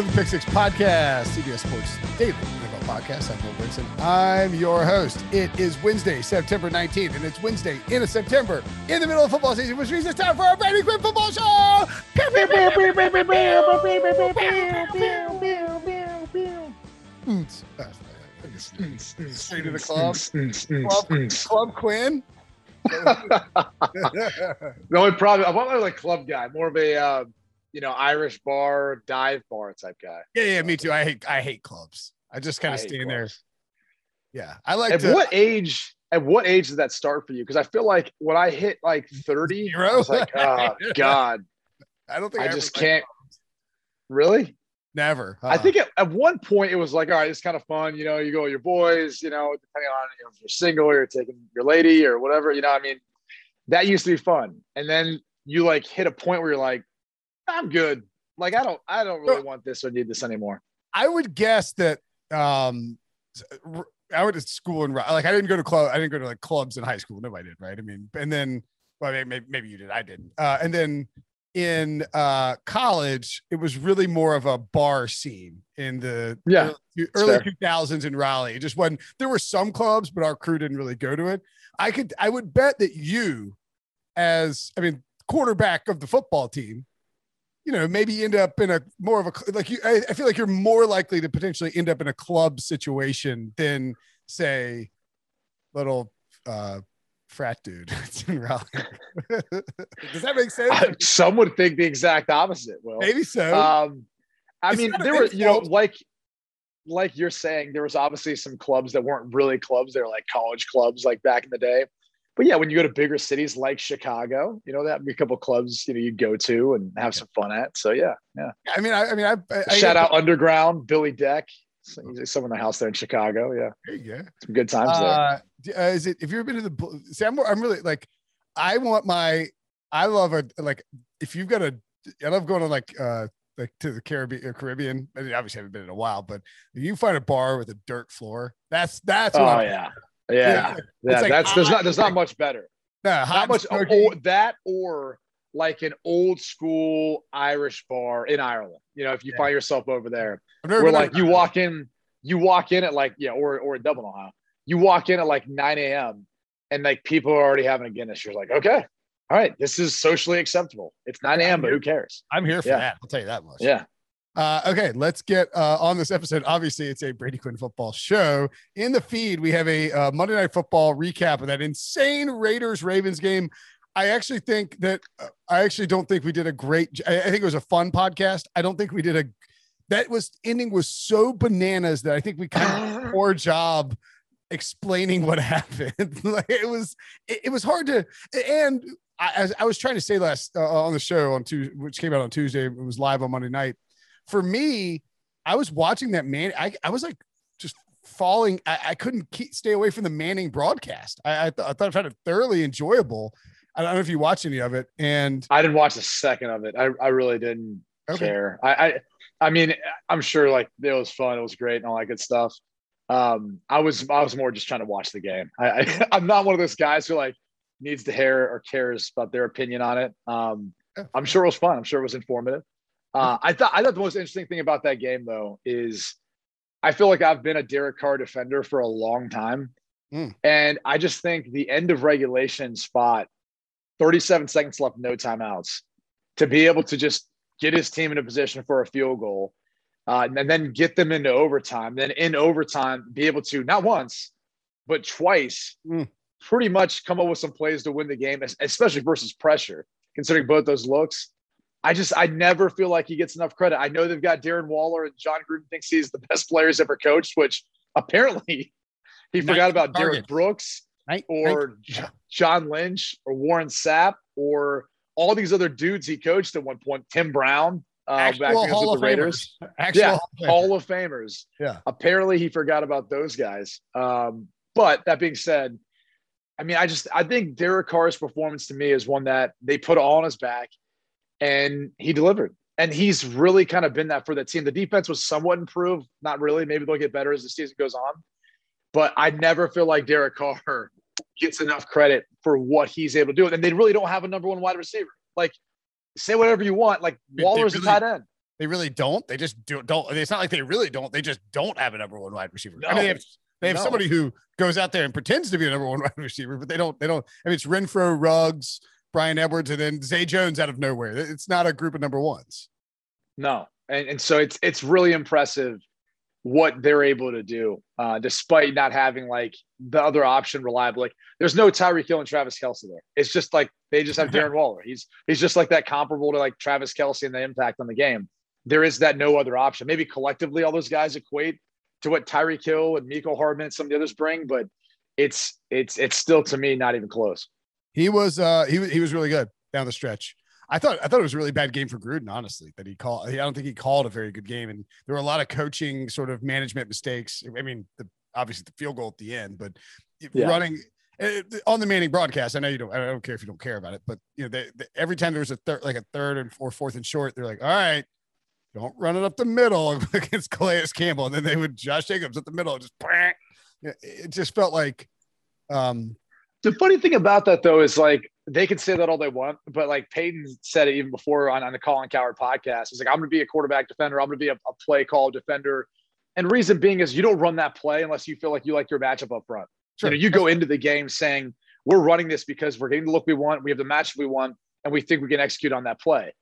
to the Pick Six Podcast, CBS Sports Daily NFL Podcast. I'm Will Brinson. I'm your host. It is Wednesday, September 19th, and it's Wednesday in September in the middle of football season, which means it's time for our Brady Quinn football show. Straight to the club. Club, club Quinn. the only problem, I'm not like club guy, more of a uh, you know Irish bar, dive bar type guy. Yeah, yeah, me too. I hate I hate clubs. I just kind of stand there. Yeah, I like At to. what age? At what age does that start for you? Because I feel like when I hit like 30, I was like, oh god, I don't think I I, just can't. Really? Never. I Uh-uh. think at, at one point it was like, all right, it's kind of fun. You know, you go with your boys. You know, depending on you know, if you're single or you're taking your lady or whatever. You know, I mean, that used to be fun. And then you like hit a point where you're like, I'm good. Like I don't, I don't really want this or need this anymore. I would guess that um I went to school and like I didn't go to club I didn't go to like clubs in high school. Nobody did right? I mean and then well maybe, maybe you did I didn't. Uh and then in uh college it was really more of a bar scene in the Yeah, early 2000s in Raleigh. It just wasn't there were some clubs but our crew didn't really go to it. I could I would bet that you as I mean quarterback of the football team you know, maybe end up in a more of a like you. I, I feel like you're more likely to potentially end up in a club situation than say little uh frat dude in Raleigh. Does that make sense? Some would think the exact opposite. Well, maybe so. Um, I It's mean, there were, you know, like, like you're saying, there was obviously some clubs that weren't really clubs; they're like college clubs, like back in the day. But yeah, when you go to bigger cities like Chicago, you know that be a couple clubs you know you go to and have some fun at. So yeah, yeah. I mean, I, I mean, I, I I- Shout out Underground, Billy Dec, So someone in the house there in Chicago. Yeah, There go. some good times there. Uh, d- uh, is it? Have you ever been to the? See, I'm, I'm really like, I want my. I love a like. If you've got a, I love going to like uh like to the Caribbean. uh, Caribbean. I mean, obviously, I haven't been in a while, but if you find a bar with a dirt floor, that's that's Oh what I'm- yeah, yeah, yeah. like that's there's not there's not much better. Yeah, not much or, that or like an old school Irish bar in Ireland. You know, if you Yeah. find yourself over there, where like you walk in, you walk in at like yeah, or or in Dublin, Ohio, you walk in at like 9 a.m. and like people are already having a Guinness. You're like, okay, all right, this is socially acceptable. It's 9 a.m., but who cares? I'm here for Yeah. that. I'll tell you that much. Yeah. Uh, okay, let's get uh, on this episode. Obviously, it's a Brady Quinn football show. In the feed, we have a uh, Monday Night Football recap of that insane Raiders Ravens game. I actually think that uh, I actually don't think we did a great. I think it was a fun podcast. I don't think we did a. That was ending was so bananas that I think we kind of poor job explaining what happened. like it was, it, it was hard to. And I, as I was trying to say last uh, on the show on Tuesday, which came out on Tuesday, it was live on Monday night for me, I was watching that man. I, I was like just falling. I, I couldn't keep, stay away from the Manning broadcast. I, I, th- I thought I found it thoroughly enjoyable. I don't know if you watched any of it. And I didn't watch a second of it. I, I really didn't Okay. care. I, I I mean, I'm sure like it was fun, it was great, and all that good stuff. Um, I was I was more just trying to watch the game. I, I I'm not one of those guys who like needs to hear or cares about their opinion on it. Um, I'm sure it was fun. I'm sure it was informative. Uh, I thought I thought the most interesting thing about that game though is I feel like I've been a Derek Carr defender for a long time, Mm. and I just think the end of regulation spot, 37 seconds left, no timeouts, to be able to just get his team in a position for a field goal, uh, and then get them into overtime. Then in overtime, be able to not once, but twice, Mm. pretty much come up with some plays to win the game, especially versus pressure. Considering both those looks, I just I never feel like he gets enough credit. I know they've got Darren Waller and Jon Gruden thinks he's the best players ever coached, which apparently he forgot about Derrick. Brooks Night- or Yeah. John Lynch or Warren Sapp or all these other dudes he coached at one point, Tim Brown, uh, back actual against Hall the of Raiders. Famers. Actual Yeah, Hall of Famers. Hall of Famers. Yeah. Apparently he forgot about those guys. Um, but that being said, I mean, I just I think Derek Carr's performance to me is one that they put all on his back and he delivered. And he's really kind of been that for that team. The defense was somewhat improved, not really. Maybe they'll get better as the season goes on. But I never feel like Derek Carr gets enough credit for what he's able to do. And they really don't have a number one wide receiver. Like, say whatever you want. Like Waller's really- a tight end. They really don't. They just do, don't. It's not like they really don't. They just don't have a number one wide receiver. No. I mean, they have, they have no. somebody who goes out there and pretends to be a number one wide receiver, but they don't. They don't. I mean, it's Renfro, Ruggs, Bryan Edwards, and then Zay Jones out of nowhere. It's not a group of number ones. No, and and so it's it's really impressive what they're able to do, uh, despite not having like the other option reliable. Like there's no Tyreek Hill and Travis Kelce there. It's just like they just have Darren Waller. He's he's just like that comparable to like Travis Kelce and the impact on the game. There is that no other option. Maybe collectively all those guys equate to what Tyreek Hill and Mecole Hardman and some of the others bring, but it's it's it's still to me not even close. He was uh he he was really good down the stretch. I thought I thought it was a really bad game for Gruden, honestly. That he called. I don't think he called a very good game, and there were a lot of coaching sort of management mistakes. I mean, the, obviously the field goal at the end, but yeah. running eh, on the Manning broadcast. I know you don't. I don't care if you don't care about it, but you know, they, they, every time there was a third, like a third and or fourth and short, they're like, "All right, don't run it up the middle against Calais Campbell," and then they would Josh Jacobs at the middle, just it just felt like um the funny thing about that though is like they can say that all they want, but like Peyton said it even before on, on the Colin Cowherd podcast. He's like, I'm going to be a quarterback defender. I'm going to be a, a, play call defender. And reason being is you don't run that play unless you feel like you like your matchup up front. Sure. You know, you go into the game saying, we're running this because we're getting the look we want. We have the matchup we want, and we think we can execute on that play.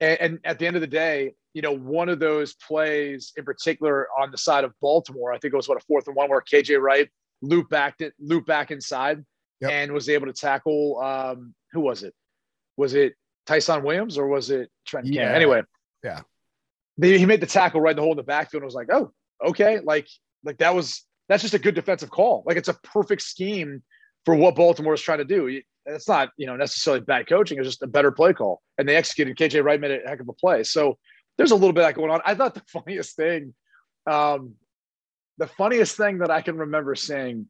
And, and at the end of the day, you know, one of those plays in particular on the side of Baltimore, I think it was what a fourth and one where KJ Wright loop back it, loop back inside yep. and was able to tackle. Um, who was it? Was it Ty'Son Williams or was it Trent? Yeah. Anyway, yeah, they, he made the tackle right in the hole in the backfield. and was like, oh, okay, like like that was that's just a good defensive call. Like it's a perfect scheme for what Baltimore is trying to do. It's not you know necessarily bad coaching. It's just a better play call, and they executed. KJ Wright made a heck of a play. So there's a little bit that going on. I thought the funniest thing, um, the funniest thing that I can remember seeing,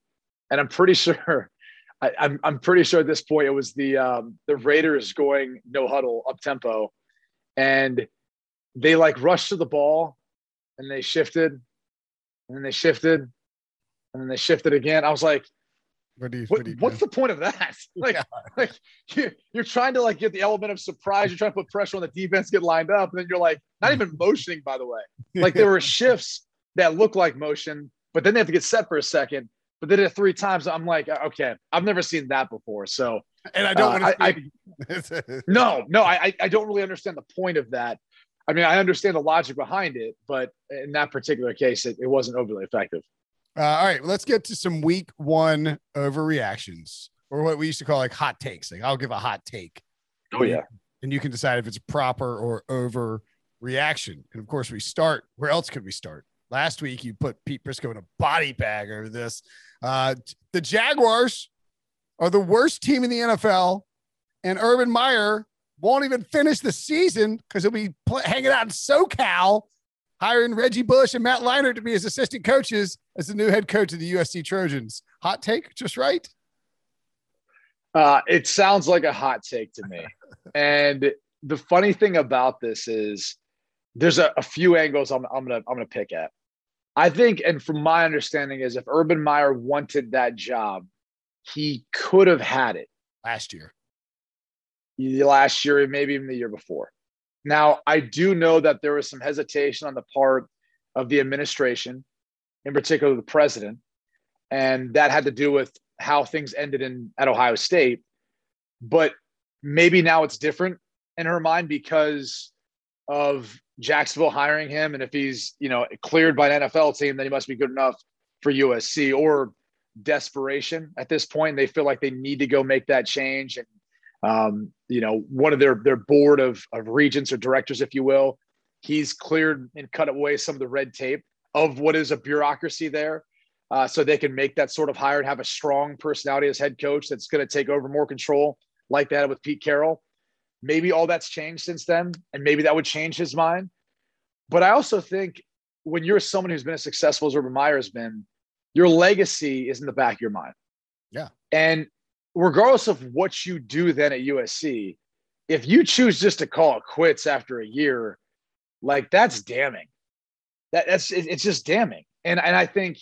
and I'm pretty sure I, am I'm, I'm pretty sure at this point it was the um, the Raiders going no huddle up tempo, and they like rushed to the ball, and they shifted, and then they shifted, and then they shifted again. I was like, what you, what, what's the point of that? Like, yeah. like you, you're trying to like get the element of surprise. You're trying to put pressure on the defense, get lined up, and then you're like, not even motioning. By the way, like there were shifts that look like motion, but then they have to get set for a second but they did it three times. I'm like, okay, I've never seen that before. So, and I don't uh, want to. no, no, I, I don't really understand the point of that. I mean, I understand the logic behind it, but in that particular case, it, it wasn't overly effective. Uh, all right, let's get to some week one overreactions, or what we used to call like hot takes. Like, I'll give a hot take. Oh yeah, and you can decide if it's proper or overreaction. And of course, we start. Where else could we start? Last week, you put Pete Prisco in a body bag over this. Uh, the Jaguars are the worst team in the NFL, and Urban Meyer won't even finish the season because he'll be play- hanging out in SoCal, hiring Reggie Bush and Matt Leinart to be his assistant coaches as the new head coach of the USC Trojans. Hot take, just right? Uh, it sounds like a hot take to me. and the funny thing about this is there's a, a few angles I'm, I'm gonna I'm gonna pick at. I think, and from my understanding, is if Urban Meyer wanted that job, he could have had it last year. Last year, maybe even the year before. Now, I do know that there was some hesitation on the part of the administration, in particular the president, and that had to do with how things ended in at Ohio State. But maybe now it's different in her mind because of Jacksonville hiring him, and if he's you know cleared by an NFL team, then he must be good enough for USC. Or desperation at this point, they feel like they need to go make that change, and um, you know one of their their board of of regents or directors, if you will, he's cleared and cut away some of the red tape of what is a bureaucracy there. Uh, so they can make that sort of hire and have a strong personality as head coach that's going to take over more control like that with Pete Carroll. Maybe all that's changed since then, and maybe that would change his mind. But I also think when you're someone who's been as successful as Urban Meyer has been, your legacy is in the back of your mind. Yeah. And regardless of what you do then at USC, if you choose just to call it quits after a year, like that's damning. That, that's it's just damning. And and I think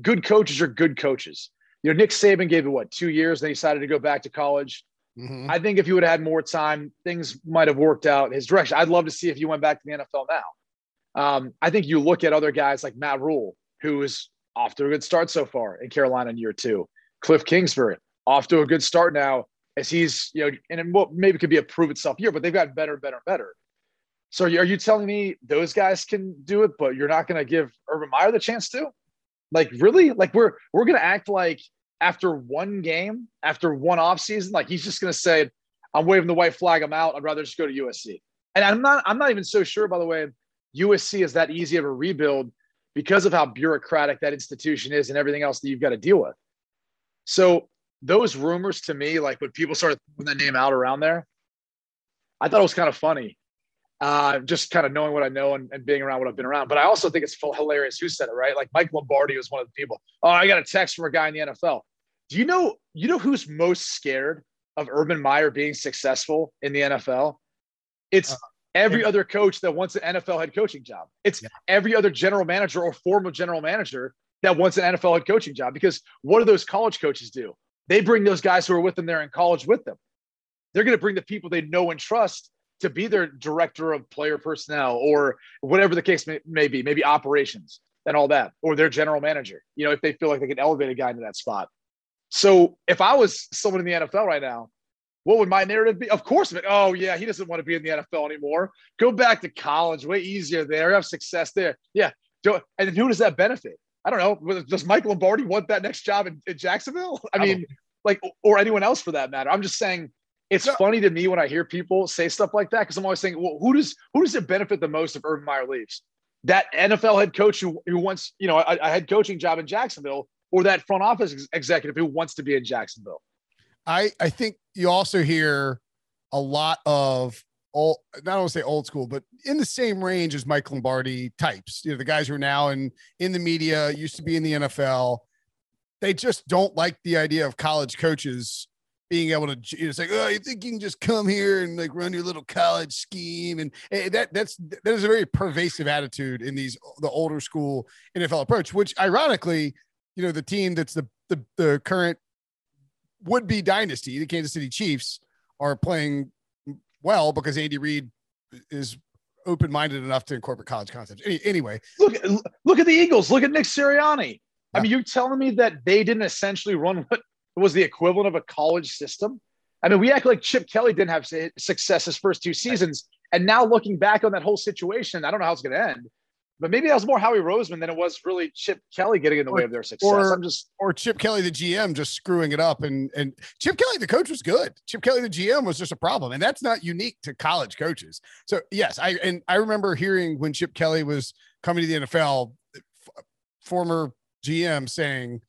good coaches are good coaches. You know, Nick Saban gave it what two years, then he decided to go back to college Mm-hmm. I think if you would have had more time, things might have worked out his direction. I'd love to see if you went back to the NFL now. Um, I think you look at other guys like Matt Rhule, who is off to a good start so far in Carolina in year two. Cliff Kingsbury off to a good start now as he's, you know, and it maybe could be a prove itself year, but they've gotten better and better and better. So are you telling me those guys can do it, but you're not going to give Urban Meyer the chance to? Like really? Like we're we're going to act like after one game, after one off season, like he's just going to say, "I'm waving the white flag. I'm out. I'd rather just go to USC." And I'm not. I'm not even so sure. By the way, USC is that easy of a rebuild because of how bureaucratic that institution is and everything else that you've got to deal with. So those rumors to me, like when people started putting that name out around there, I thought it was kind of funny. Uh, just kind of knowing what I know and, and, being around what I've been around. But I also think it's hilarious who said it, right? Like Mike Lombardi was one of the people. Oh, I got a text from a guy in the NFL. Do you know you know who's most scared of Urban Meyer being successful in the NFL? It's uh, every other coach that wants an NFL head coaching job. It's yeah. every other general manager or former general manager that wants an NFL head coaching job because what do those college coaches do? They bring those guys who are with them there in college with them. They're going to bring the people they know and trust to be their director of player personnel or whatever the case may, may be, maybe operations and all that, or their general manager, you know, if they feel like they can elevate a guy into that spot. So if I was someone in the NFL right now, what would my narrative be? Of course, but oh yeah, he doesn't want to be in the NFL anymore. Go back to college, way easier there. Have success there. Yeah. And then who does that benefit? I don't know. Does Mike Lombardi want that next job in, in Jacksonville? I, I mean, like, or anyone else for that matter. I'm just saying it's no. funny to me when I hear people say stuff like that because I'm always saying, well, who does who does it benefit the most if Urban Meyer leaves? That NFL head coach who, who wants, you know, a, a head coaching job in Jacksonville, or that front office ex- executive who wants to be in Jacksonville. I I think you also hear a lot of old, not only say old school, but in the same range as Mike Lombardi types. You know, the guys who are now in in the media, used to be in the NFL. They just don't like the idea of college coaches being able to you know, it's like oh you think you can just come here and like run your little college scheme and, and that that's that is a very pervasive attitude in these the older school NFL approach which ironically you know the team that's the the, the current would be dynasty the Kansas City Chiefs are playing well because Andy Reid is open-minded enough to incorporate college concepts Any, anyway look look at the Eagles look at Nick Sirianni yeah. I mean, you're telling me that they didn't essentially run what was the equivalent of a college system. I mean, we act like Chip Kelly didn't have success his first two seasons. And now looking back on that whole situation, I don't know how it's going to end. But maybe that was more Howie Roseman than it was really Chip Kelly getting in the or, way of their success. Or, I'm just or Chip Kelly, the GM, just screwing it up. And and Chip Kelly, the coach, was good. Chip Kelly, the GM, was just a problem, and that's not unique to college coaches. So yes, I and I remember hearing when Chip Kelly was coming to the NFL, former GM saying,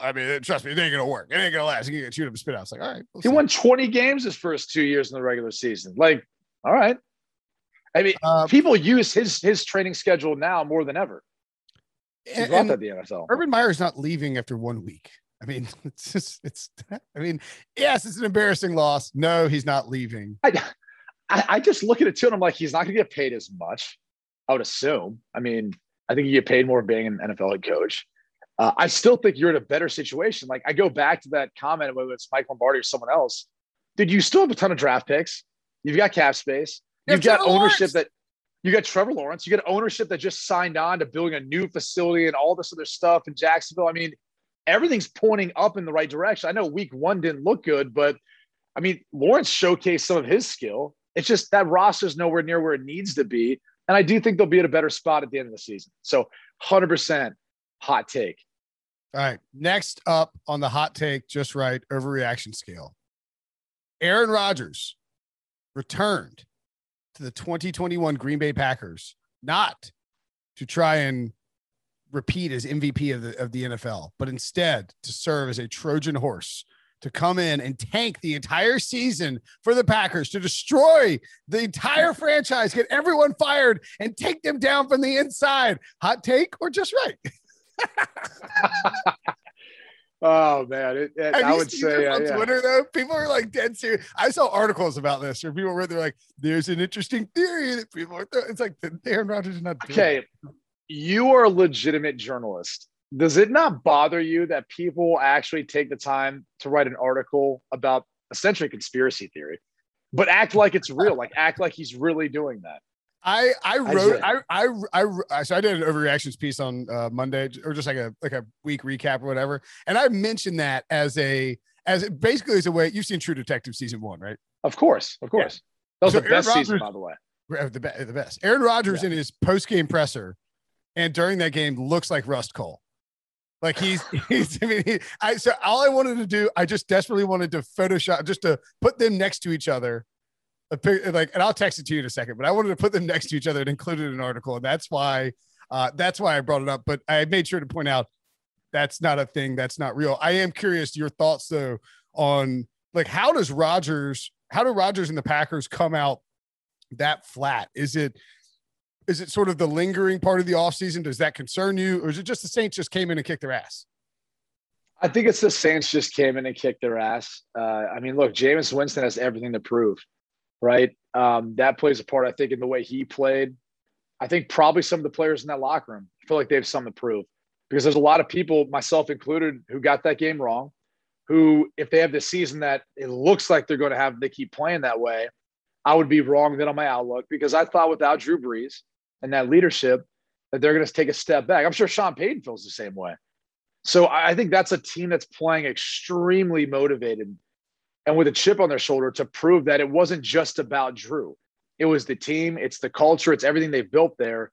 I mean, trust me, it ain't gonna work. It ain't gonna last. You can shoot him spit out. It's like, all right. We'll he see. won 20 games his first two years in the regular season. Like, all right. I mean, uh, people use his his training schedule now more than ever. He and, that the NFL. Urban Meyer's not leaving after one week. I mean, it's just it's. I mean, yes, it's an embarrassing loss. No, he's not leaving. I, I, I just look at it too, and I'm like, he's not going to get paid as much. I would assume. I mean, I think you get paid more being an NFL head coach. Uh, I still think you're in a better situation. Like I go back to that comment, whether it's Mike Lombardi or someone else. Did you still have a ton of draft picks? You've got cap space. You've got Trevor ownership Lawrence. that you got Trevor Lawrence. You got ownership that just signed on to building a new facility and all this other stuff in Jacksonville. I mean, everything's pointing up in the right direction. I know week one didn't look good, but I mean, Lawrence showcased some of his skill. It's just that roster's nowhere near where it needs to be. And I do think they'll be at a better spot at the end of the season. So 100% hot take. All right. Next up on the hot take, just right overreaction scale. Aaron Rodgers returned to the 2021 Green Bay Packers, not to try and repeat as MVP of the, of the NFL, but instead to serve as a Trojan horse to come in and tank the entire season for the Packers to destroy the entire franchise, get everyone fired, and take them down from the inside. Hot take or just right? oh man, it, it, I would say on uh, Twitter yeah. though, people are like dead serious. I saw articles about this where people were they're like, "There's an interesting theory that people are." It's like Aaron Rodgers is not okay. You are a legitimate journalist. Does it not bother you that people actually take the time to write an article about essentially conspiracy theory, but act like it's real. Like act like he's really doing that. I I wrote I, I I I so I did an overreactions piece on uh, Monday or just like a like a week recap or whatever, and I mentioned that as a as basically as a way you've seen True Detective season one, right? Of course, of course. Yeah. That was so the best Rodgers, season, by the way. The, best the best. Aaron Rodgers yeah. in his post game presser, and during that game looks like Rust Cohle. Like he's he's. I mean, he, I so all I wanted to do, I just desperately wanted to Photoshop just to put them next to each other like, and I'll text it to you in a second, but I wanted to put them next to each other and include it in an article. And that's why, uh, that's why I brought it up. But I made sure to point out that's not a thing. That's not real. I am curious your thoughts though on like, how does Rodgers, how do Rodgers and the Packers come out that flat? Is it, is it sort of the lingering part of the offseason? Does that concern you? Or is it just the Saints just came in and kicked their ass? I think it's the Saints just came in and kicked their ass. Uh, I mean, look, Jameis Winston has everything to prove right? Um, that plays a part, I think, in the way he played. I think probably some of the players in that locker room feel like they have something to prove because there's a lot of people, myself included, who got that game wrong. Who, if they have the season that it looks like they're going to have, they keep playing that way, I would be wrong then on my outlook because I thought without Drew Brees and that leadership that they're going to take a step back. I'm sure Sean Payton feels the same way. So I think that's a team that's playing extremely motivated and with a chip on their shoulder to prove that it wasn't just about Drew. It was the team, it's the culture, it's everything they've built there.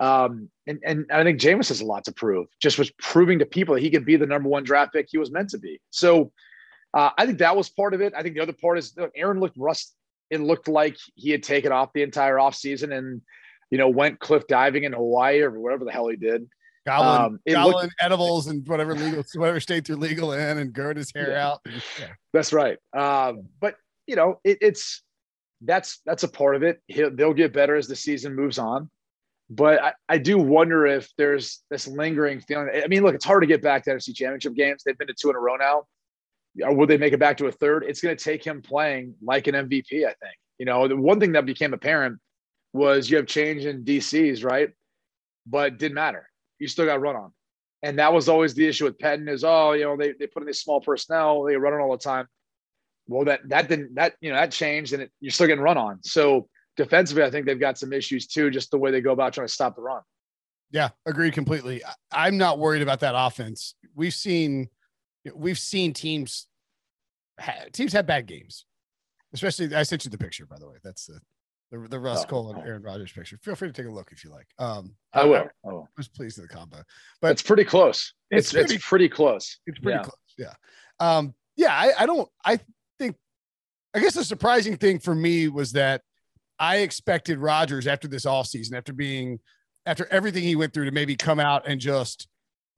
Um, and, and I think Jameis has a lot to prove, just was proving to people that he could be the number one draft pick he was meant to be. So uh, I think that was part of it. I think the other part is Aaron looked rust. It looked like he had taken off the entire offseason and, you know, went cliff diving in Hawaii or whatever the hell he did. Goblin, um, goblin looked, edibles and whatever legal, whatever states are legal in, and growing his hair yeah. out. Yeah. That's right. Um, but you know, it, it's that's that's a part of it. He'll, they'll get better as the season moves on. But I, I do wonder if there's this lingering feeling. I mean, look, it's hard to get back to NFC Championship games. They've been to two in a row now. Or will they make it back to a third? It's going to take him playing like an MVP. I think. You know, the one thing that became apparent was you have change in DCs, right? But didn't matter you still got run on. And that was always the issue with Pettine is, oh, you know, they, they put in these small personnel, they run on all the time. Well, that that didn't that you know that changed, and it, you're still getting run on. So defensively, I think they've got some issues too, just the way they go about trying to stop the run. Yeah, agreed completely. I'm not worried about that offense. We've seen we've seen teams teams have bad games, especially. I sent you the picture, by the way. That's the the, the Russ oh, Cohle and Aaron Rodgers picture. Feel free to take a look if you like. Um, I will. I, I was pleased with the combo, but it's pretty close. It's it's pretty, it's pretty close. It's pretty yeah. close. Yeah. Um, yeah. I, I don't. I think. I guess the surprising thing for me was that I expected Rodgers after this off season, after being, after everything he went through, to maybe come out and just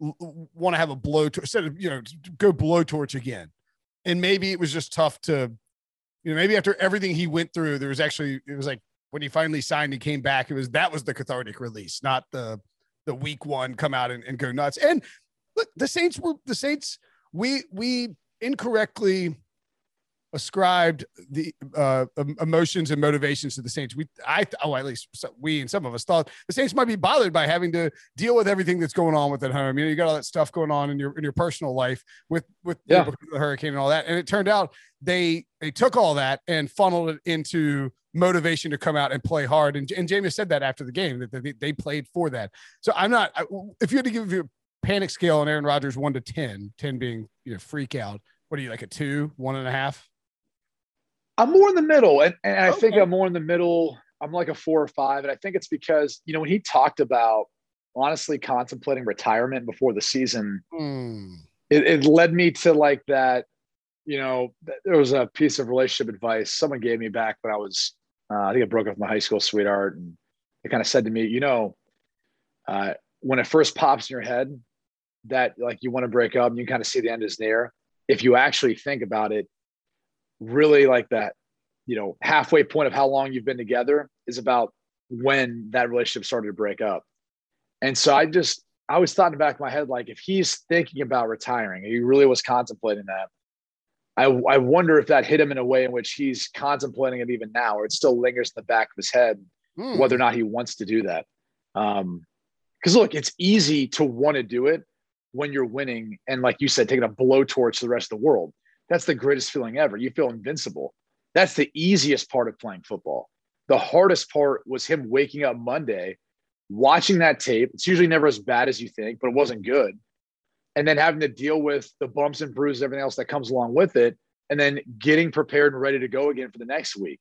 want to have a blow to instead of you know go blowtorch again, and maybe it was just tough to you know, maybe after everything he went through, there was actually it was like when he finally signed and came back, it was that was the cathartic release, not the the week one come out and, and go nuts. And look, the Saints were the Saints. We we incorrectly ascribed the uh, emotions and motivations to the Saints. We, I, oh, at least we and some of us thought the Saints might be bothered by having to deal with everything that's going on with at home. You know, you got all that stuff going on in your in your personal life with with yeah. the hurricane and all that. And it turned out they they took all that and funneled it into motivation to come out and play hard. And and Jameis said that after the game that they, they played for that. So I'm not. If you had to give you a panic scale on Aaron Rodgers one to 10, 10 being you know freak out. What are you like a two, one and a half? I'm more in the middle, and, and I okay. think I'm more in the middle. I'm like a four or five, and I think it's because you know when he talked about honestly contemplating retirement before the season, mm. it, it led me to like that. You know, there was a piece of relationship advice someone gave me back when I was, uh, I think I broke up with my high school sweetheart, and they kind of said to me, you know, uh, when it first pops in your head that like you want to break up, and you kind of see the end is near. If you actually think about it, really like that, you know, halfway point of how long you've been together is about when that relationship started to break up. And so I just, I always thought in the back of my head, like if he's thinking about retiring, he really was contemplating that. I, I wonder if that hit him in a way in which he's contemplating it even now, or it still lingers in the back of his head, mm. whether or not he wants to do that. Um, because look, it's easy to want to do it when you're winning, and like you said, taking a blowtorch to the rest of the world that's the greatest feeling ever. You feel invincible. That's the easiest part of playing football. The hardest part was him waking up Monday, watching that tape. It's usually never as bad as you think, but it wasn't good. And then having to deal with the bumps and bruises, everything else that comes along with it, and then getting prepared and ready to go again for the next week.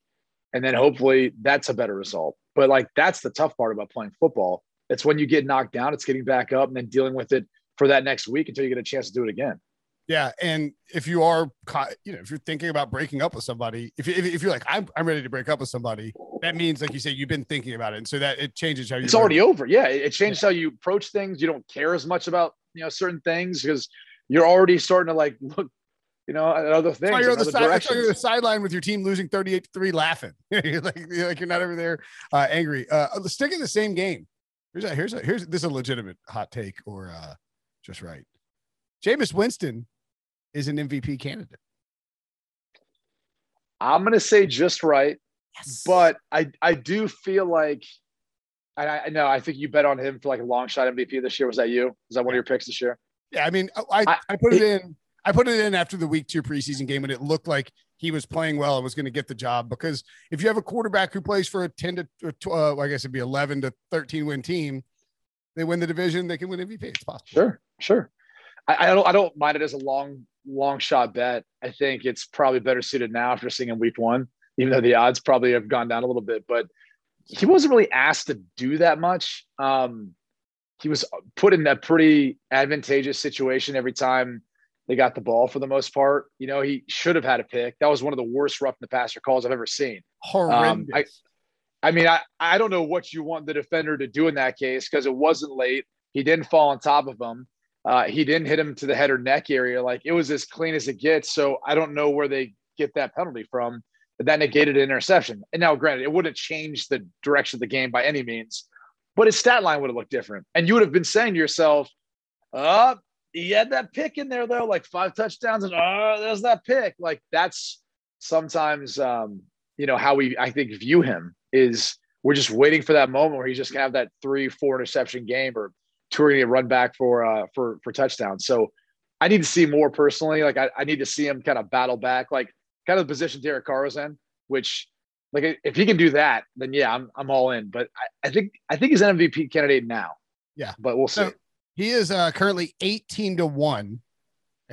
And then hopefully that's a better result. But like that's the tough part about playing football. It's when you get knocked down, it's getting back up and then dealing with it for that next week until you get a chance to do it again. Yeah, and if you are, you know, if you're thinking about breaking up with somebody, if, if, if you're like, I'm, I'm ready to break up with somebody, that means, like you say, you've been thinking about it, and so that it changes how you. It's already over. Yeah, it changes yeah. how you approach things. You don't care as much about you know certain things because you're already starting to like look, you know, at other things. you're on the side. you're the sideline with your team losing 38 to three, laughing. you're like, you're like you're not over there uh, angry. Uh, stick in the same game. Here's a here's a here's this is a legitimate hot take or uh, just right. Jameis Winston is an MVP candidate? I'm going to say just right. Yes. But I, I do feel like, I, I know, I think you bet on him for like a long shot MVP this year. Was that you? Was that one of your picks this year? Yeah. I mean, I, I, I put it, it in. I put it in after the week two preseason game, and it looked like he was playing well and was going to get the job. Because if you have a quarterback who plays for a ten to, uh, I guess it'd be eleven to thirteen win team, they win the division, they can win MVP. It's possible. Sure, sure. I, I don't, I don't mind it as a long long shot bet. I think it's probably better suited now after seeing him week one, even though the odds probably have gone down a little bit. But he wasn't really asked to do that much. Um, he was put in a pretty advantageous situation every time they got the ball for the most part. You know, he should have had a pick. That was one of the worst rough in the passer calls I've ever seen. Horrendous. Um, I, I mean, I, I don't know what you want the defender to do in that case because it wasn't late. He didn't fall on top of him. Uh, he didn't hit him to the head or neck area. Like it was as clean as it gets. So I don't know where they get that penalty from. That negated an interception. And now, granted, it wouldn't change the direction of the game by any means, but his stat line would have looked different. And you would have been saying to yourself, "Oh, he had that pick in there though, like five touchdowns, and oh, there's that pick." Like that's sometimes, um, you know, how we I think view him is we're just waiting for that moment where he's just gonna have that three, four interception game or touring a run back for uh, for for touchdowns. So I need to see more personally. Like I, I need to see him kind of battle back, like kind of the position Derek Carr was in, which like if he can do that, then yeah, I'm I'm all in. But I, I think I think he's an MVP candidate now. Yeah, but we'll see. So he is uh, currently 18 to one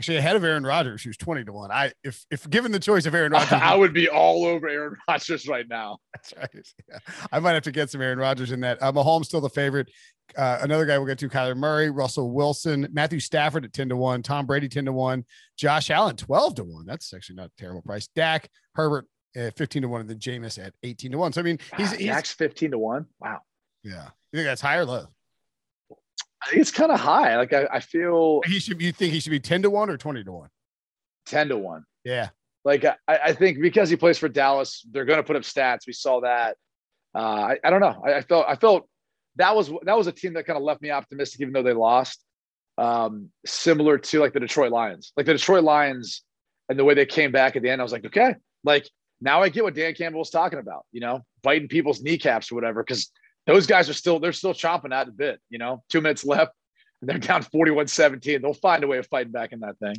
actually ahead of Aaron Rodgers, who's 20 to 1. I if if given the choice of Aaron Rodgers, I would be all over Aaron Rodgers right now. That's right. Yeah. I might have to get some Aaron Rodgers in that. Uh, Mahomes still the favorite. Uh, another guy we'll get to Kyler Murray, Russell Wilson, Matthew Stafford at 10 to 1, Tom Brady 10 to 1, Josh Allen 12 to 1. That's actually not a terrible price. Dak, Herbert at 15 to 1, and then Jameis at 18 to 1. So I mean he's, he's Dak's 15 to 1. Wow. Yeah. You think that's high or low? I think it's kind of high. Like I, I feel he should. You think he should be ten to one or twenty to one? Ten to one. Yeah. Like I, I think because he plays for Dallas, they're going to put up stats. We saw that. Uh, I, I don't know. I, I felt I felt that was that was a team that kind of left me optimistic, even though they lost. Um, similar to like the Detroit Lions, like the Detroit Lions, and the way they came back at the end. I was like, okay, like now I get what Dan Campbell was talking about. You know, biting people's kneecaps or whatever, because those guys are still they're still chomping at a bit. You know, two minutes left, and they're down 41-17. They'll find a way of fighting back in that thing.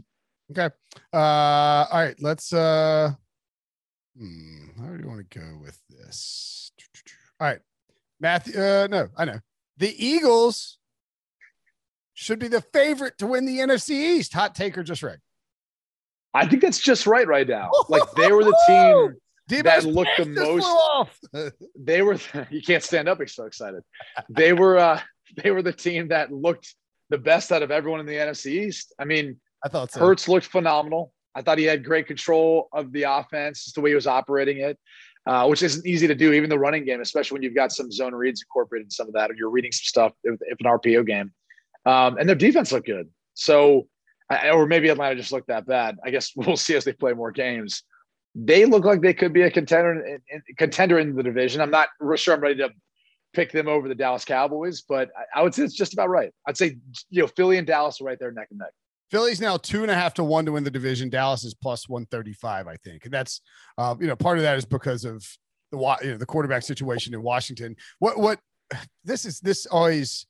Okay. Uh, all right. Let's. uh hmm, How do you want to go with this? All right, Matthew. Uh, no, I know the Eagles should be the favorite to win the NFC East. Hot take or just right? I think that's just right right now. Like they were the team that looked the most. they were. You can't stand up. You're so excited. They were. uh They were the team that looked the best out of everyone in the NFC East. I mean, I thought so. Hurts looked phenomenal. I thought he had great control of the offense, just the way he was operating it, uh, which isn't easy to do, even the running game, especially when you've got some zone reads incorporated in some of that, or you're reading some stuff if, if an RPO game. Um, and their defense looked good. So, or maybe Atlanta just looked that bad. I guess we'll see as they play more games they look like they could be a contender in, in, contender in the division. I'm not sure I'm ready to pick them over the Dallas Cowboys, but I, I, would say it's just about right. I'd say you know Philly and Dallas are right there neck and neck. Philly's now two and a half to one to win the division. Dallas is plus one thirty five, I think, and that's um, you know part of that is because of the you know, the quarterback situation in Washington. What what this is this always,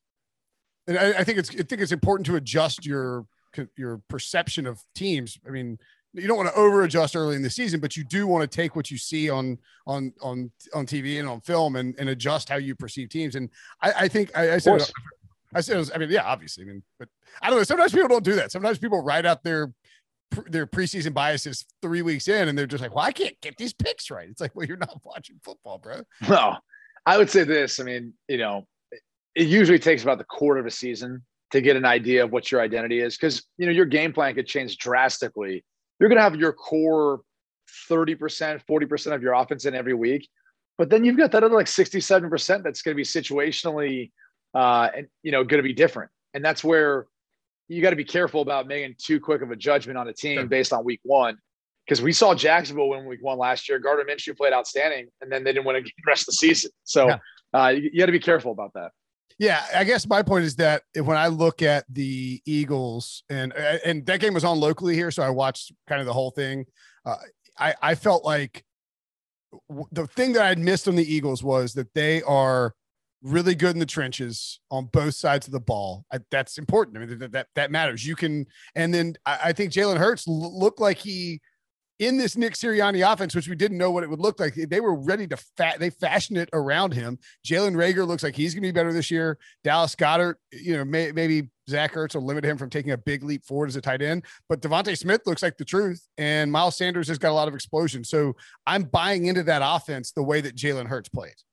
and I, I think it's I think it's important to adjust your your perception of teams. I mean you don't want to over adjust early in the season, but you do want to take what you see on on on on TV and on film and, and adjust how you perceive teams. And I, I think I, I said I said was, I mean yeah obviously I mean but I don't know sometimes people don't do that. Sometimes people write out their their preseason biases three weeks in and they're just like well I can't get these picks right. It's like well you're not watching football, bro. No, I would say this. I mean you know it usually takes about the quarter of a season to get an idea of what your identity is because you know your game plan could change drastically you're going to have your core 30% 40% of your offense in every week but then you've got that other like 67% that's going to be situationally uh and you know going to be different and that's where you got to be careful about making too quick of a judgment on a team sure. based on week one because we saw Jacksonville win week one last year. Gardner Minshew played outstanding, and then they didn't win the rest of the season. So yeah. uh, you, you got to be careful about that. Yeah, I guess my point is that when I look at the Eagles and and that game was on locally here, so I watched kind of the whole thing. Uh, I I felt like the thing that I'd missed on the Eagles was that they are really good in the trenches on both sides of the ball. I, that's important. I mean that, that that matters. You can, and then I, I think Jalen Hurts looked like he in this Nick Sirianni offense, which we didn't know what it would look like, they were ready to fat. They fashioned it around him. Jalen Reagor looks like he's going to be better this year. Dallas Goedert, you know, may, maybe Zach Ertz will limit him from taking a big leap forward as a tight end. But DeVonta Smith looks like the truth, and Miles Sanders has got a lot of explosion. So I'm buying into that offense the way that Jalen Hurts plays.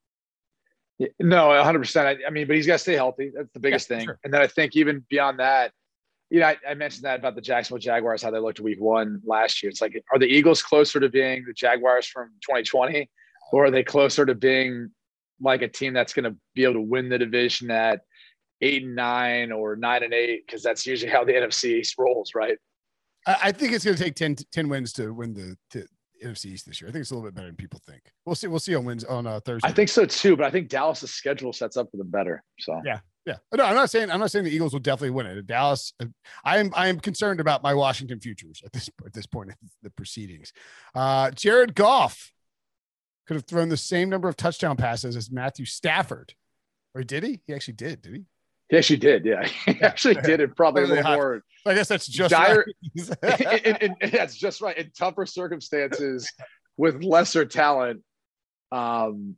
No, 100. percent I mean, but he's got to stay healthy. That's the biggest yeah, thing. Sure. And then I think even beyond that, you know, I, I, mentioned that about the Jacksonville Jaguars, how they looked week one last year. It's like, are the Eagles closer to being the Jaguars from 2020, or are they closer to being like a team that's going to be able to win the division at eight and nine or nine and eight? Because that's usually how the NFC East rolls, right? I think it's going to take 10, 10 wins to win the to NFC East this year. I think it's a little bit better than people think. We'll see. We'll see on wins on uh, Thursday. I think so too, but I think Dallas's schedule sets up for them better. So yeah, yeah. No, I'm not saying I'm not saying the Eagles will definitely win it. Dallas, I am I am concerned about my Washington futures at this at this point in the proceedings. Uh, Jared Goff could have thrown the same number of touchdown passes as Matthew Stafford, or did he? He actually did. Did he? He actually did. Yeah, he actually did it probably a little more. I guess that's just dire. Right. and, that's just right. In tougher circumstances, with lesser talent, um,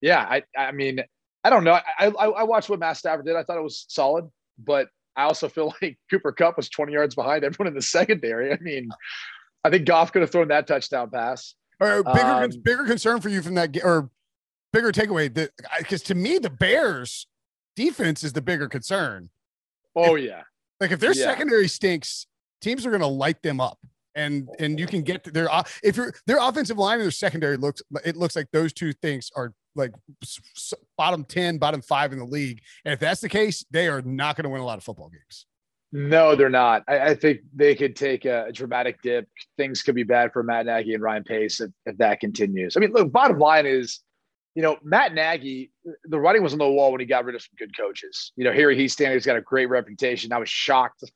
yeah. I I mean, I don't know. I, I, I watched what Matt Stafford did. I thought it was solid, but I also feel like Cooper Kupp was 20 yards behind everyone in the secondary. I mean, I think Goff could have thrown that touchdown pass. Or bigger, um, bigger concern for you from that, or bigger takeaway that because to me the Bears defense is the bigger concern. Oh if, yeah, like if their yeah. secondary stinks, teams are going to light them up and and you can get their if you're their offensive line and their secondary looks it looks like those two things are like bottom 10 bottom 5 in the league. And if that's the case they are not going to win a lot of football games. No they're not. I, I think they could take a, a, dramatic dip. Things could be bad for matt nagy and ryan pace if, if that continues. I mean look bottom line is you know matt nagy the writing was on the wall when he got rid of some good coaches. You know Harry Hiestand has got a great reputation. I was shocked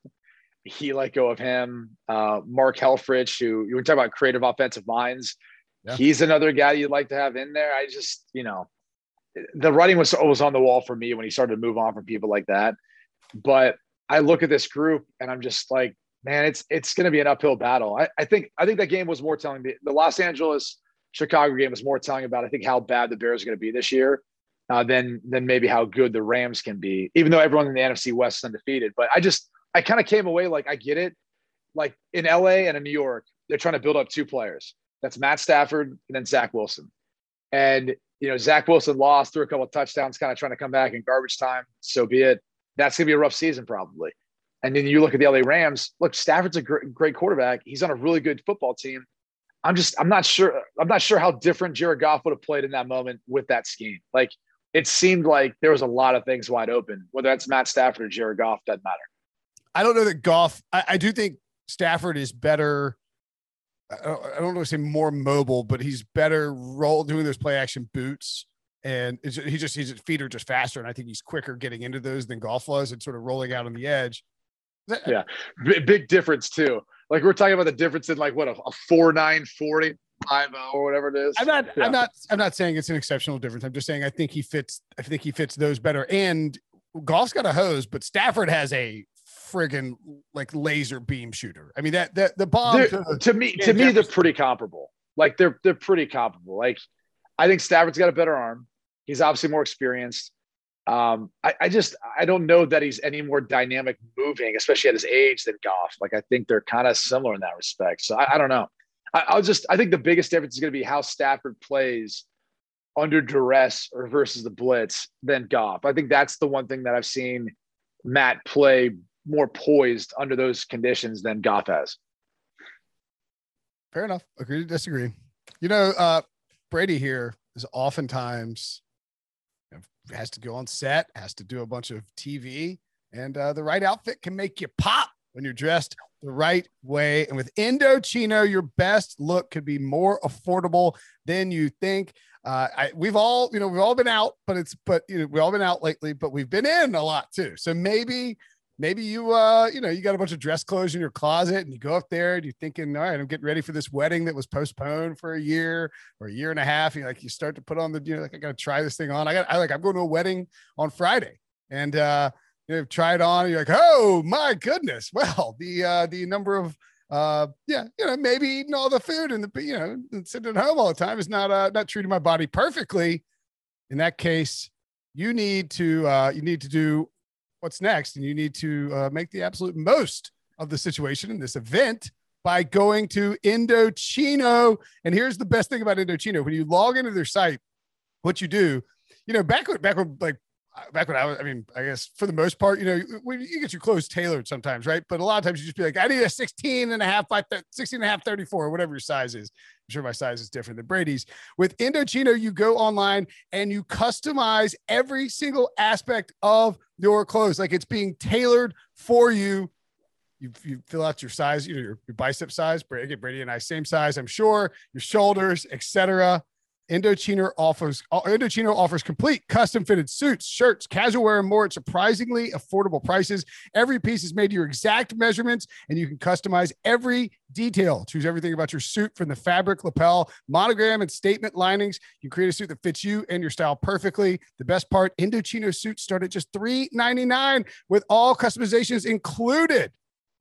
he let go of him. Uh, Mark Helfrich, who you were talking about creative offensive minds, yeah. he's another guy you'd like to have in there. I just, you know, the writing was was on the wall for me when he started to move on from people like that. But I look at this group and I'm just like, man, it's it's going to be an uphill battle. I, I think I think that game was more telling. The, the Los Angeles Chicago game was more telling about I think how bad the Bears are going to be this year. Uh, than than maybe how good the Rams can be, even though everyone in the NFC West is undefeated. But I just I kind of came away like I get it. Like in LA and in New York, they're trying to build up two players. That's Matt Stafford and then Zach Wilson. And you know, Zach Wilson lost, threw a couple of touchdowns, kind of trying to come back in garbage time. So be it. That's gonna be a rough season probably. And then you look at the LA Rams. Look, Stafford's a great, great quarterback. He's on a really good football team. I'm just, I'm not sure. I'm not sure how different Jared Goff would have played in that moment with that scheme. Like it seemed like there was a lot of things wide open. Whether that's Matt Stafford or Jared Goff doesn't matter. I don't know that Goff. I, I do think Stafford is better. I don't, I don't know to say more mobile, but he's better roll doing those play action boots. And he just his feet are just faster, and I think he's quicker getting into those than Goff was, and sort of rolling out on the edge. Yeah, B- big difference too. Like we're talking about the difference in like what a, a four nine forty five oh or whatever it is. I'm not. Yeah. I'm not. I'm not saying it's an exceptional difference. I'm just saying I think he fits. I think he fits those better. And Goff's got a hose, but Stafford has a friggin' like laser beam shooter. I mean that that the bomb to, to, me to me they're pretty comparable. Like they're they're pretty comparable. Like I think Stafford's got a better arm. He's obviously more experienced. Um, I, I, just I don't know that he's any more dynamic moving, especially at his age than Goff. Like I think they're kind of similar in that respect. So I, I don't know. I, will just I think the biggest difference is going to be how Stafford plays under duress or versus the blitz than Goff. I think that's the one thing that I've seen Matt play more poised under those conditions than Goff has. Fair enough. Agree to disagree. You know, uh, Brady here is oftentimes you know, has to go on set, has to do a bunch of TV, and uh, the right outfit can make you pop when you're dressed the right way. And with Indochino, your best look could be more affordable than you think. Uh, I, we've all, you know, we've all been out, but it's, but you know, we've all been out lately, but we've been in a lot too. So maybe, maybe you, uh, you know, you got a bunch of dress clothes in your closet and you go up there and you're thinking, all right, I'm getting ready for this wedding that was postponed for a year or a year and a half. You like, you start to put on the, you know, like I got to try this thing on. I got, I like, I'm going to a wedding on Friday and, uh, you know, try it on. you're like, oh my goodness. Well, the uh, the number of uh, yeah, you know, maybe eating all the food and the you know, sitting at home all the time is not uh not treating my body perfectly. In that case, you need to uh, you need to do what's next, and you need to uh, make the absolute most of the situation in this event by going to Indochino. And here's the best thing about Indochino: when you log into their site, what you do, you know, back when back when like back when I was, I mean, I guess for the most part, you know, when you get your clothes tailored sometimes, right? But a lot of times you just be like, I need a 16 and a half by 16 and a half, 34, whatever your size is. I'm sure my size is different than Brady's. With Indochino, you go online and you customize every single aspect of your clothes. Like it's being tailored for you. You, you fill out your size, you know, your, your bicep size. Brady, Brady and I, same size, I'm sure, your shoulders, etc. Indochino offers uh, Indochino offers complete custom fitted suits, shirts, casual wear, and more at surprisingly affordable prices. Every piece is made to your exact measurements, and you can customize every detail. Choose everything about your suit from the fabric, lapel, monogram, and statement linings. You create a suit that fits you and your style perfectly. The best part: Indochino suits start at just $3.99 with all customizations included.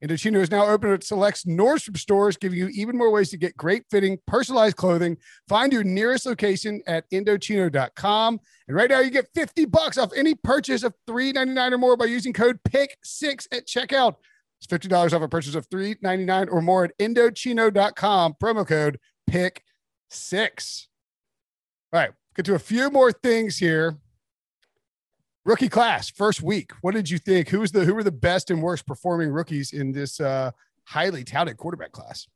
Indochino is now open at select Nordstrom stores, giving you even more ways to get great fitting, personalized clothing. Find your nearest location at Indochino.com. And right now you get 50 bucks off any purchase of $3.99 or more by using code PICK6 at checkout. It's $50 off a purchase of $3.99 or more at Indochino.com. Promo code PICK6. All right, get to a few more things here rookie class first week. What did you think? Who was the who were the best and worst performing rookies in this uh highly touted quarterback class?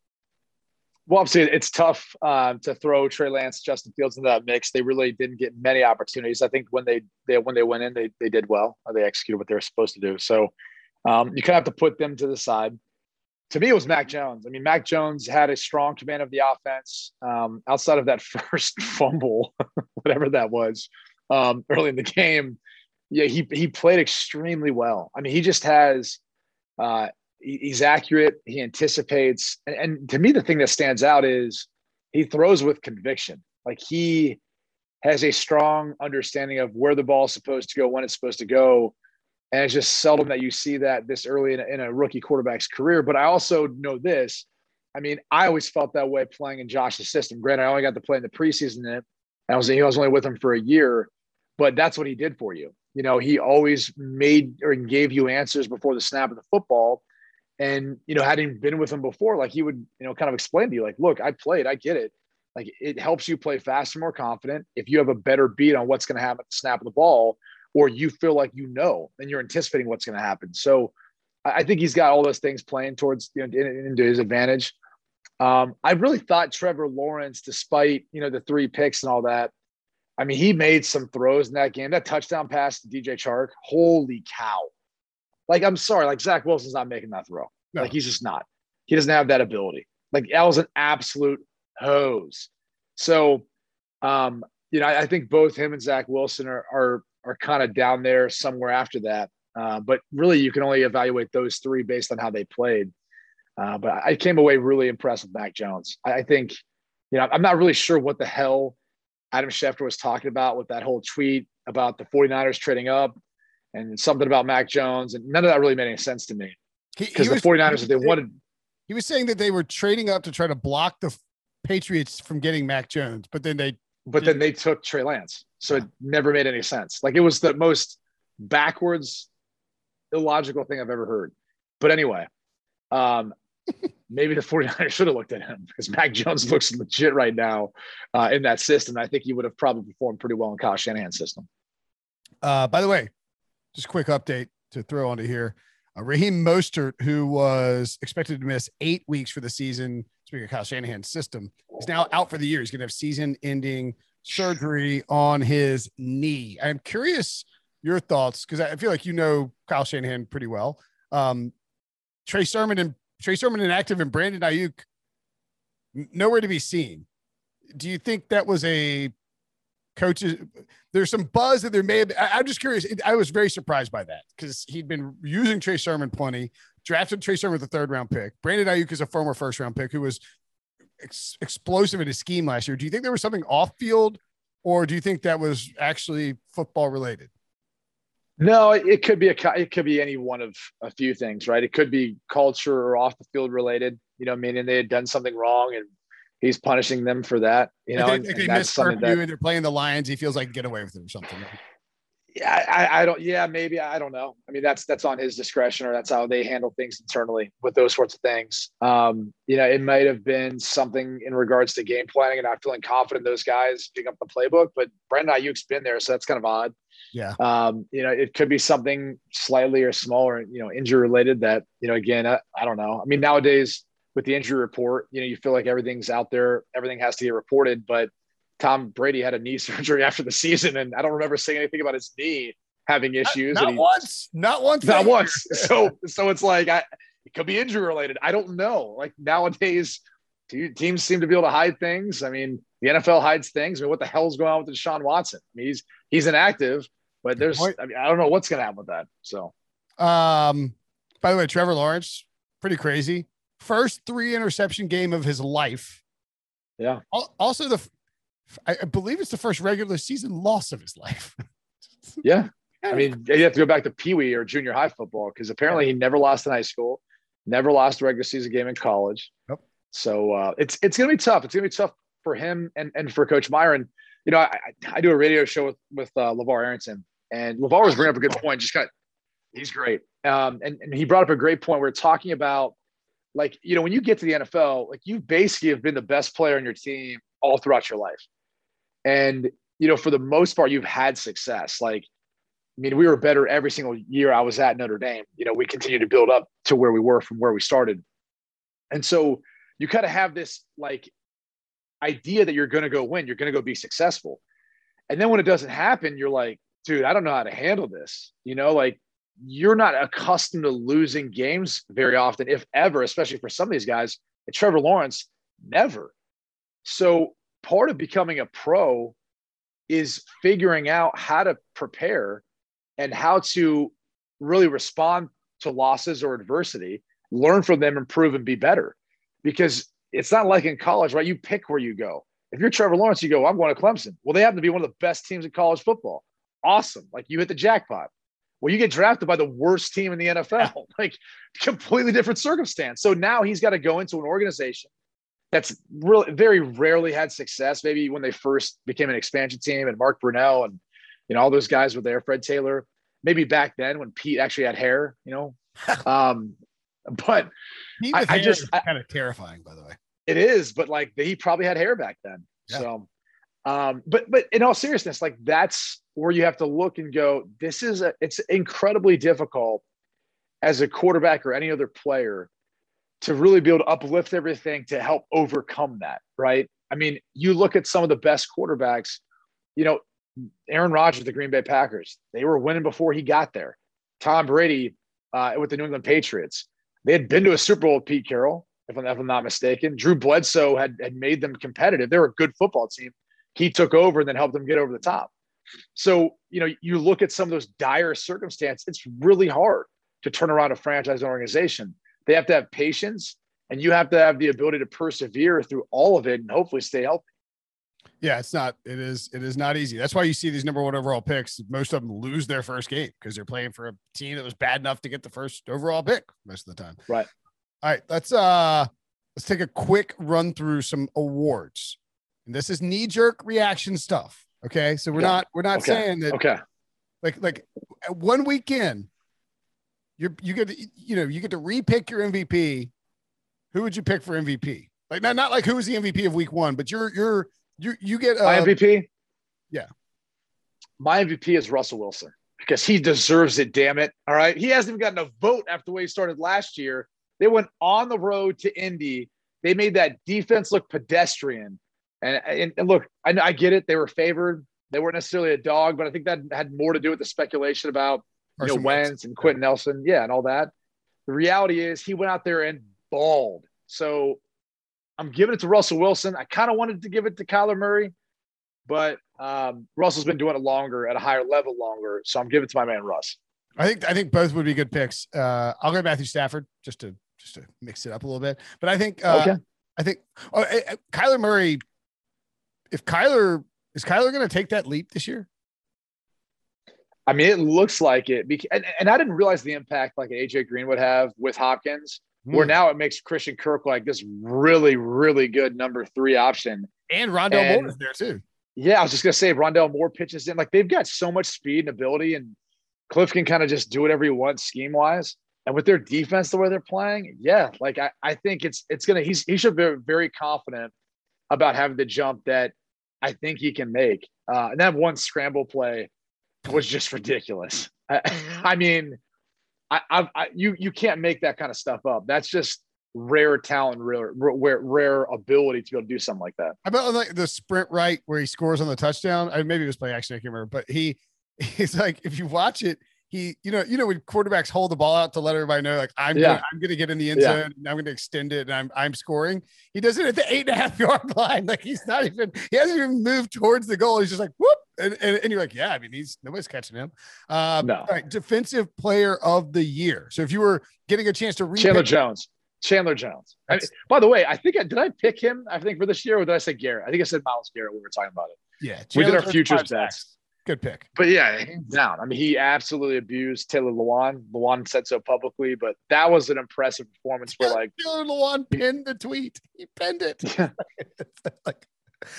Well obviously it's tough uh, to throw trey lance justin fields into that mix. They really didn't get many opportunities. I think when they, they when they went in they, they did well. They executed what they were supposed to do. So um, you kind of have to put them to the side. To me, it was Mac Jones. I mean, Mac Jones had a strong command of the offense um, outside of that first fumble, whatever that was, um, early in the game yeah, he he played extremely well. I mean, he just has uh, he's accurate. He anticipates, and, and to me, the thing that stands out is he throws with conviction. Like he has a strong understanding of where the ball is supposed to go, when it's supposed to go. And it's just seldom that you see that this early in a, in a, rookie quarterback's career. But I also know this. I mean, I always felt that way playing in Josh's system. Granted, I only got to play in the preseason. And I was, I was only with him for a year, but that's what he did for you. You know, he always made or gave you answers before the snap of the football. And, you know, having been with him before, like he would, you know, kind of explain to you, like, look, I played, I get it. Like it helps you play faster, more confident. If you have a better beat on what's going to happen at the snap of the ball, or you feel like you know, and you're anticipating what's going to happen. So I think he's got all those things playing towards, you know, into his advantage. Um, I really thought Trevor Lawrence, despite, you know, the three picks and all that, I mean, he made some throws in that game. That touchdown pass to DJ Chark, holy cow. Like, I'm sorry, like Zach Wilson's not making that throw. No. Like, he's just not. He doesn't have that ability. Like, that was an absolute hose. So, um, you know, I, I think both him and Zach Wilson are are are kind of down there somewhere after that. Uh, but really, you can only evaluate those three based on how they played. Uh, but I came away really impressed with Mac Jones. I, I think, you know, I'm not really sure what the hell Adam Schefter was talking about with that whole tweet about the 49ers trading up and something about Mac Jones. And none of that really made any sense to me. because the 49ers, they wanted. He was saying that they were trading up to try to block the Patriots from getting Mac Jones, but then they. But then they took Trey Lance, so it never made any sense. Like it was the most backwards, illogical thing I've ever heard. But anyway, um, maybe the 49ers should have looked at him because Mac Jones looks legit right now uh, in that system. I think he would have probably performed pretty well in Kyle Shanahan's system. Uh, by the way, just a quick update to throw onto here. Uh, Raheem Mostert, who was expected to miss eight weeks for the season, speaking of Kyle Shanahan's system, is now out for the year. He's going to have season-ending surgery on his knee. I'm curious your thoughts because I feel like you know Kyle Shanahan pretty well. Um, Trey Sermon and Trey Sermon inactive and Brandon Aiyuk nowhere to be seen. Do you think that was a coaches? There's some buzz that there may have. I, am just curious. I was very surprised by that because he'd been using Trey Sermon plenty. Drafted Trey Sermon with a third round pick. Brandon Aiyuk is a former first round pick who was ex- explosive in his scheme last year. Do you think there was something off field, or do you think that was actually football related? No, it could be a it could be any one of a few things, right? It could be culture or off the field related. You know, meaning they had done something wrong and he's punishing them for that. You know, if they, miss curfew that, and they're playing the Lions, he feels like get away with it or something. Yeah, I, I, don't. Yeah, maybe I don't know. I mean, that's that's on his discretion, or that's how they handle things internally with those sorts of things. Um, you know, it might have been something in regards to game planning and not feeling confident those guys pick up the playbook. But Brandon Aiyuk's been there, so that's kind of odd. Yeah. Um, you know, it could be something slightly or smaller, you know, injury related. That you know, again, I, I don't know. I mean, nowadays with the injury report, you know, you feel like everything's out there, everything has to get reported, but Tom Brady had a knee surgery after the season, and I don't remember saying anything about his knee having issues. Not, not he, once, not once, not once. So, so it's like I, it could be injury related. I don't know. Like nowadays, teams seem to be able to hide things. I mean, the NFL hides things. I mean, what the hell's going on with Deshaun Watson? I mean, he's he's inactive, but there's I mean, I don't know what's going to happen with that. So, um, by the way, Trevor Lawrence, pretty crazy. First three interception game of his life. Yeah. Also, the I believe it's the first regular season loss of his life. yeah. I mean, you have to go back to Pee Wee or junior high football because apparently he never lost in high school, never lost a regular season game in college. Yep. So uh, it's it's gonna be tough. It's gonna be tough for him and and for Coach Myron. You know, I, I do a radio show with with uh, LaVar Arrington, and LaVar was bringing up a good point. Just got he's great, um, and and he brought up a great point. We we're talking about like you know when you get to the NFL, like you basically have been the best player on your team all throughout your life. And, you know, for the most part, you've had success. Like, I mean, we were better every single year I was at Notre Dame. You know, we continued to build up to where we were from where we started. And so you kind of have this like idea that you're going to go win, you're going to go be successful. And then when it doesn't happen, you're like, dude, I don't know how to handle this. You know, like you're not accustomed to losing games very often, if ever, especially for some of these guys. And Trevor Lawrence, never. So part of becoming a pro is figuring out how to prepare and how to really respond to losses or adversity, learn from them, improve, and be better. Because it's not like in college, right? You pick where you go. If you're Trevor Lawrence, you go, I'm going to Clemson. Well, they happen to be one of the best teams in college football. Awesome. Like you hit the jackpot. Well, you get drafted by the worst team in the NFL, like completely different circumstance. So now he's got to go into an organization that's really very rarely had success. Maybe when they first became an expansion team and Mark Brunell and you know all those guys were there, Fred Taylor. Maybe back then when Pete actually had hair, you know. um, but I, I, just kind of terrifying, by the way. It is, but like he probably had hair back then. Yeah. So, um, but but in all seriousness, like that's where you have to look and go. This is a, it's incredibly difficult as a quarterback or any other player to really be able to uplift everything to help overcome that, right? I mean, you look at some of the best quarterbacks, you know, Aaron Rodgers, the Green Bay Packers, they were winning before he got there. Tom Brady uh, with the New England Patriots, they had been to a Super Bowl with Pete Carroll, if I'm, if I'm not mistaken. Drew Bledsoe had, had made them competitive. They were a good football team. He took over and then helped them get over the top. So, you know, you look at some of those dire circumstances, it's really hard to turn around a franchise organization. They have to have patience and you have to have the ability to persevere through all of it and hopefully stay healthy. Yeah, it's not. It is. It is not easy. That's why you see these number one overall picks. Most of them lose their first game because they're playing for a team that was bad enough to get the first overall pick most of the time. Right. All right. Let's uh let's take a quick run through some awards. And this is knee jerk reaction stuff. Okay. So we're Okay. not we're not Okay. saying that Okay. like like one weekend you're you get to, you know you get to repick your MVP. Who would you pick for MVP? Like not not like who was the MVP of week one, but you're you're you you get My uh, MVP? yeah. My MVP is Russell Wilson because he deserves it, damn it. All right. He hasn't even gotten a vote after the way he started last year. They went on the road to Indy. They made that defense look pedestrian. And, and, and look, I, I get it. They were favored. They weren't necessarily a dog, but I think that had more to do with the speculation about you know Carson Wentz. Wentz and Quenton Nelson, yeah, and all that. The reality is he went out there and balled. So I'm giving it to Russell Wilson. I kind of wanted to give it to Kyler Murray, but um, Russell's been doing it longer at a higher level longer. So I'm giving it to my man Russ. I think I think both would be good picks. Uh, I'll go Matthew Stafford just to just to mix it up a little bit. But I think uh, Okay. I think oh, uh, Kyler Murray. If Kyler is Kyler going to take that leap this year? I mean, it looks like it. And, and I didn't realize the impact like AJ Green would have with Hopkins, where Hmm. now it makes Christian Kirk like this really, really good number three option. and Rondale and- Moore is there too. Yeah, I was just gonna say Rondale Moore pitches in. Like they've got so much speed and ability, and Cliff can kind of just do whatever he wants scheme wise. And with their defense, the way they're playing, yeah, like I, I think it's it's gonna he's he should be very confident about having the jump that I think he can make. Uh, and that one scramble play was just ridiculous. I, I mean, I, I, I you you can't make that kind of stuff up. That's just rare talent, rare rare, rare ability to be able to do something like that. How about like the sprint right where he scores on the touchdown? I, maybe it was play action. I can't remember, but he he's like if you watch it, he you know you know when quarterbacks hold the ball out to let everybody know like I'm Yeah. gonna, I'm gonna get in the end Yeah. zone and I'm gonna extend it and I'm I'm scoring. He does it at the eight and a half yard line. Like he's not even he hasn't even moved towards the goal. He's just like whoop and and, and you're like yeah. I mean he's nobody's catching him. Uh, No. all right, defensive player of the year. So if you were getting a chance to read Chandler Jones. Chandler Jones. I mean, by the way, I think I did I pick him. I think for this year, or did I say Garrett? I think I said Myles Garrett when we were talking about it. yeah, We did our futures bets. Good pick. But yeah, hands down. I mean, he absolutely abused Taylor Lewan. Lewan said so publicly, but that was an impressive performance for like Taylor Lewan pinned the tweet. He pinned it. Yeah. like,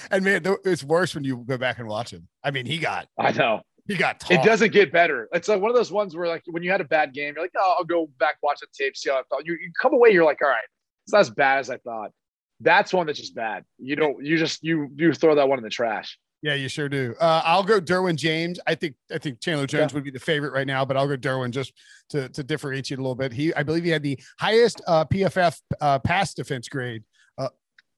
and man, it's worse when you go back and watch him. I mean, he got I know. he got It doesn't get better. It's like one of those ones where like when you had a bad game, you're like, oh, I'll go back watch the tape, see how I felt. You, you come away, you're like, all right, it's not as bad as I thought. That's one that's just bad. You don't. You just you you throw that one in the trash. Yeah, you sure do. Uh, I'll go Derwin James. I think I think Chandler Jones would be the favorite right now, but I'll go Derwin just to to differentiate a little bit. He, I believe, he had the highest uh, PFF uh, pass defense grade.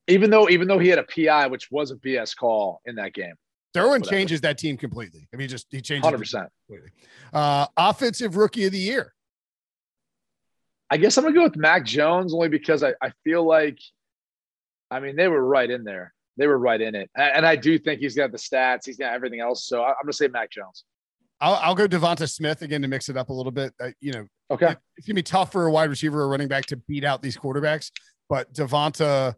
Even though even though he had a PI, which was a BS call in that game, Derwin Whatever. changes that team completely. I mean, just he changes 100%. completely. Uh, offensive rookie of the year. I guess I'm gonna go with Mac Jones only because I, I feel like, I mean, they were right in there. They were right in it, and, and I do think he's got the stats. He's got everything else. So I'm gonna say Mac Jones. I'll, I'll go Devonta Smith again to mix it up a little bit. Uh, you know, Okay. it's gonna be tough for a wide receiver or running back to beat out these quarterbacks. But Devonta,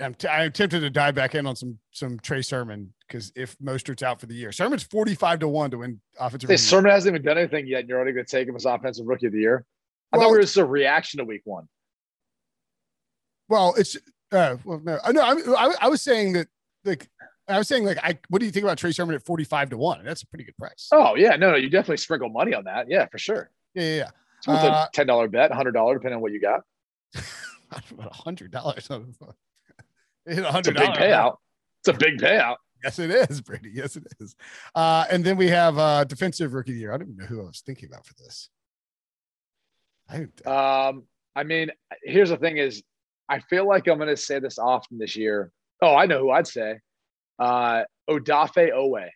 I'm, t- I'm tempted to dive back in on some some Trey Sermon because if Mostert's out for the year, Sermon's 45 to one to win offensive. Hey. Sermon hasn't even done anything yet, and you're already gonna take him as offensive rookie of the year. I Well- thought we were just a reaction to week one. Well, it's uh, well, no, I know. I, I, I was saying that like I was saying like I. What do you think about Trey Sermon at 45 to one? That's a pretty good price. Oh yeah, no, no, you definitely sprinkle money on that. Yeah, for sure. Yeah, yeah, yeah. It's worth Uh, a ten dollar bet, hundred dollar, depending on what you got. I don't know, about a hundred dollars. It's a hundred big payout. It's a big payout. Yes, it is, Brady. Yes, it is. Uh, and then we have uh, defensive rookie of the year. I don't even know who I was thinking about for this. I, Um, I mean, here's the thing: is I feel like I'm going to say this often this year. Oh, I know who I'd say. Uh, Odafe Oweh.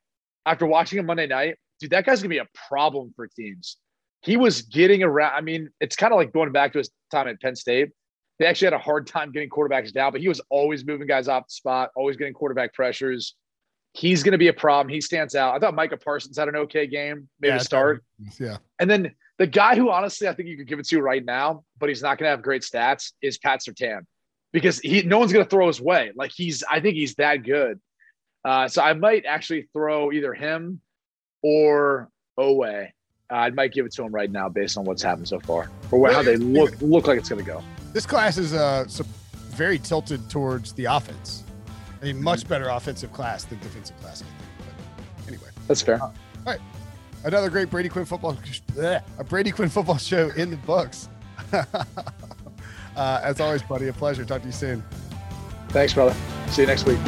After watching him Monday night, dude, that guy's gonna be a problem for teams. He was getting around. I mean, it's kind of like going back to his time at Penn State. They actually had a hard time getting quarterbacks down, but he was always moving guys off the spot, always getting quarterback pressures. He's going to be a problem. He stands out. I thought Micah Parsons had an okay game, maybe yeah, to start. Yeah. And then the guy who honestly I think you could give it to right now, but he's not going to have great stats is Pat Surtain because he no one's going to throw his way. Like he's I think he's that good. Uh, so I might actually throw either him or Oweh. Uh, I might give it to him right now based on what's happened so far or how they look look like it's going to go. This class is uh, very tilted towards the offense. A much mm-hmm. better offensive class than defensive class, I think. But anyway, that's fair. Uh, all right, another great Brady Quinn football, bleh, a Brady Quinn football show in the books. uh, as always, buddy, a pleasure. Talk to you soon. Thanks, brother. See you next week.